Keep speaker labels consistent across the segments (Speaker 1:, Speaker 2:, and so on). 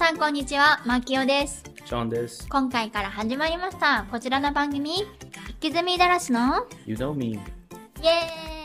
Speaker 1: さんこんにちは、マキオです。
Speaker 2: ショーンです。
Speaker 1: 今回から始まりました、こちらの番組、生きずみだらしの
Speaker 2: You know me.
Speaker 1: イエーイ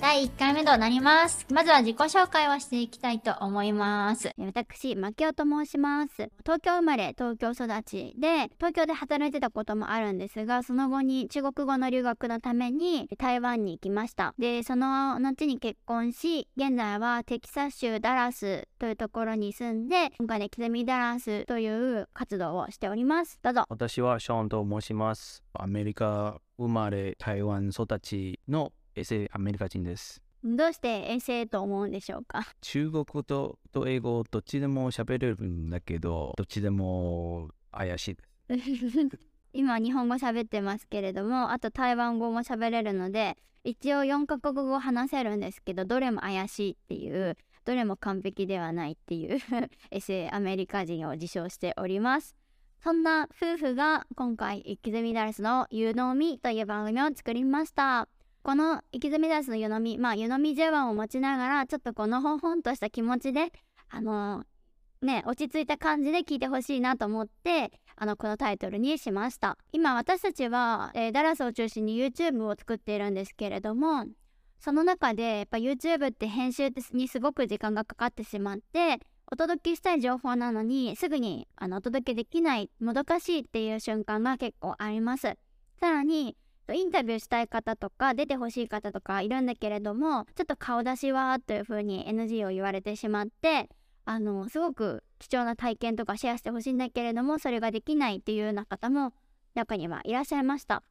Speaker 1: 第1回目となります。まずは自己紹介をしていきたいと思います。
Speaker 3: 私、マキオと申します。東京生まれ、東京育ちで、東京で働いてたこともあるんですが、その後に中国語の留学のために台湾に行きました。で、その後に結婚し、現在はテキサス州ダラスというところに住んで、今回ね、キズミダラスという活動をしております。どうぞ。
Speaker 2: 私はショーンと申します。アメリカ生まれ、台湾育ちのエセアメリカ人です。
Speaker 3: どうして衛星と思うんでしょうか？
Speaker 2: 中国語とと英語どっちでも喋れるんだけど、どっちでも怪しいです。
Speaker 3: 今日本語喋ってますけれどもあと台湾語も喋れるので一応4カ国語話せるんですけどどれも怪しいっていうどれも完璧ではないっていう エセアメリカ人を自称しておりますそんな夫婦が今回「生きずみダルスの湯飲み」という番組を作りましたこの「生きずみダルスの湯飲み」まあ湯飲み茶碗を持ちながらちょっとこのほほんとした気持ちであのね落ち着いた感じで聞いてほしいなと思ってあのこのタイトルにしました。今私たちは、えーダラスを中心に YouTube を作っているんですけれどもその中でやっぱ YouTube って編集にすごく時間がかかってしまってお届けしたい情報なのにすぐにあのお届けできないもどかしいっていう瞬間が結構あります。さらにインタビューしたい方とか出てほしい方とかいるんだけれどもちょっと顔出しはというふうに NG を言われてしまってあのすごく貴重な体験とかシェアしてほしいんだけれどもそれができないっていうような方も中にはいらっしゃいました。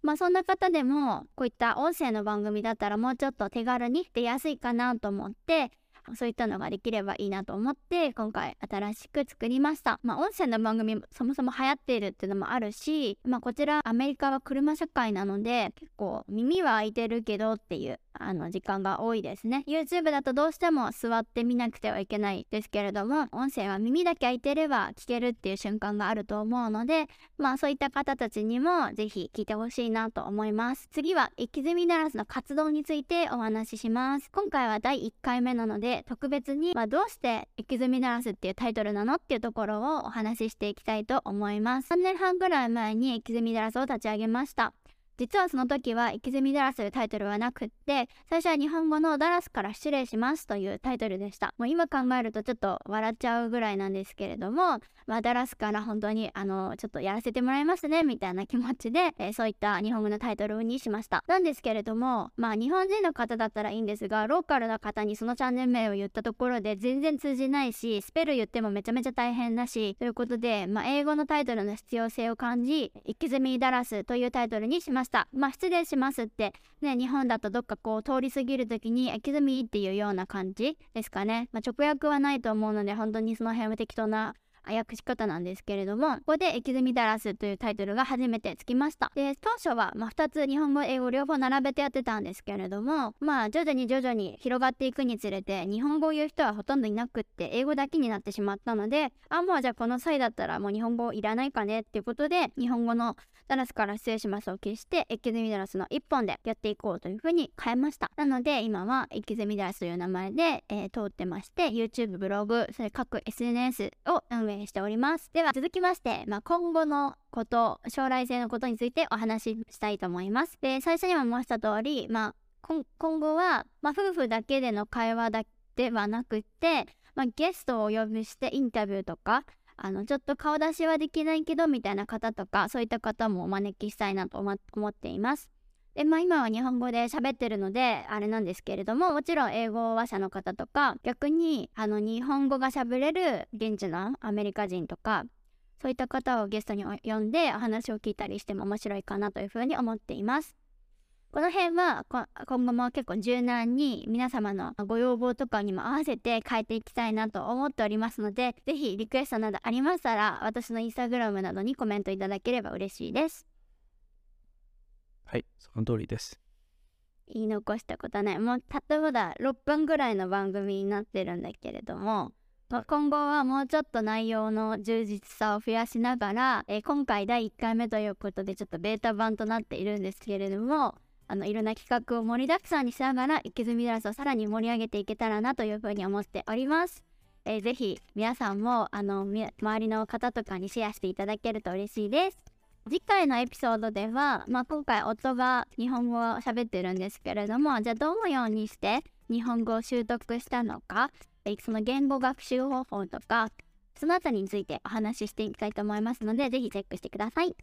Speaker 3: まあそんな方でもこういった音声の番組だったらもうちょっと手軽に出やすいかなと思ってそういったのができればいいなと思って今回新しく作りました。まあ音声の番組そもそも流行っているっていうのもあるしまあこちらアメリカは車社会なので結構耳は開いてるけどっていうあの時間が多いですね。YouTube だとどうしても座って見なくてはいけないですけれども音声は耳だけ開いてれば聞けるっていう瞬間があると思うのでまあそういった方たちにもぜひ聞いてほしいなと思います。次は生きずみならずの活動についてお話しします。今回は第1回目なので特別に、まあ、どうして生きずみならすっていうタイトルなのっていうところをお話ししていきたいと思います。3年半ぐらい前に生きずみならすを立ち上げました。実はその時は「生きずみダラス」というタイトルはなくって最初は日本語の「ダラスから失礼します」というタイトルでした。もう今考えるとちょっと笑っちゃうぐらいなんですけれどもまあダラスから本当にあのちょっとやらせてもらいますねみたいな気持ちで、えーそういった日本語のタイトルにしました。なんですけれどもまあ日本人の方だったらいいんですがローカルな方にそのチャンネル名を言ったところで全然通じないしスペル言ってもめちゃめちゃ大変だしということで、まあ、英語のタイトルの必要性を感じ「生きずみダラス」というタイトルにしました。まあ失礼しますって。ね日本だとどっかこう通り過ぎる時に「生きずみ」っていうような感じですかね、まあ、直訳はないと思うので本当にその辺は適当な訳し方なんですけれどもここで「生きずみダラス」というタイトルが初めてつきました。で当初は、まあ、2つ日本語英語両方並べてやってたんですけれどもまあ徐々に徐々に広がっていくにつれて日本語を言う人はほとんどいなくって英語だけになってしまったのであもうじゃあこの際だったらもう日本語いらないかねっていうことで日本語のダラスから失礼しますを消してエキゼミダラスの1本でやっていこうというふうに変えました。なので今はエキゼミダラスという名前で、えー通ってまして YouTube ブログそれ各 SNS を運営しておりますでは続きまして、まあ、今後のこと将来性のことについてお話ししたいと思いますで最初にも申した通りまあ今後は、まあ、夫婦だけでの会話だではなくて、まあ、ゲストをお呼びしてインタビューとかあのちょっと顔出しはできないけどみたいな方とかそういった方もお招きしたいなと思っています。でまあ今は日本語で喋ってるのであれなんですけれどももちろん英語話者の方とか逆にあの日本語が喋れる現地のアメリカ人とかそういった方をゲストに呼んでお話を聞いたりしても面白いかなというふうに思っています。この辺は今後も結構柔軟に皆様のご要望とかにも合わせて変えていきたいなと思っておりますのでぜひリクエストなどありましたら私のインスタグラムなどにコメントいただければ嬉しいです
Speaker 2: はい、その通りです。
Speaker 3: 言い残したことはないもうたったまだ6分ぐらいの番組になってるんだけれどもま今後はもうちょっと内容の充実さを増やしながら、えー今回第1回目ということでちょっとベータ版となっているんですけれどもあのいろんな企画を盛りだくさんにしながら生きずみダラスをさらに盛り上げていけたらなというふうに思っておりますえーぜひ皆さんもあのみ周りの方とかにシェアしていただけると嬉しいです。次回のエピソードでは、まあ、今回夫が日本語を喋ってるんですけれどもじゃあどのようにして日本語を習得したのかえーその言語学習方法とかそのあたりについてお話ししていきたいと思いますのでぜひチェックしてください。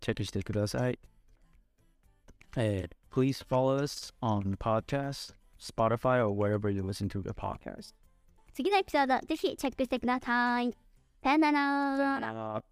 Speaker 2: チェックしてください。えー please follow us on podcast, Spotify, or wherever you listen to the podcast.
Speaker 3: 次のエピソードぜひチェックしてください。さよなら。
Speaker 2: あ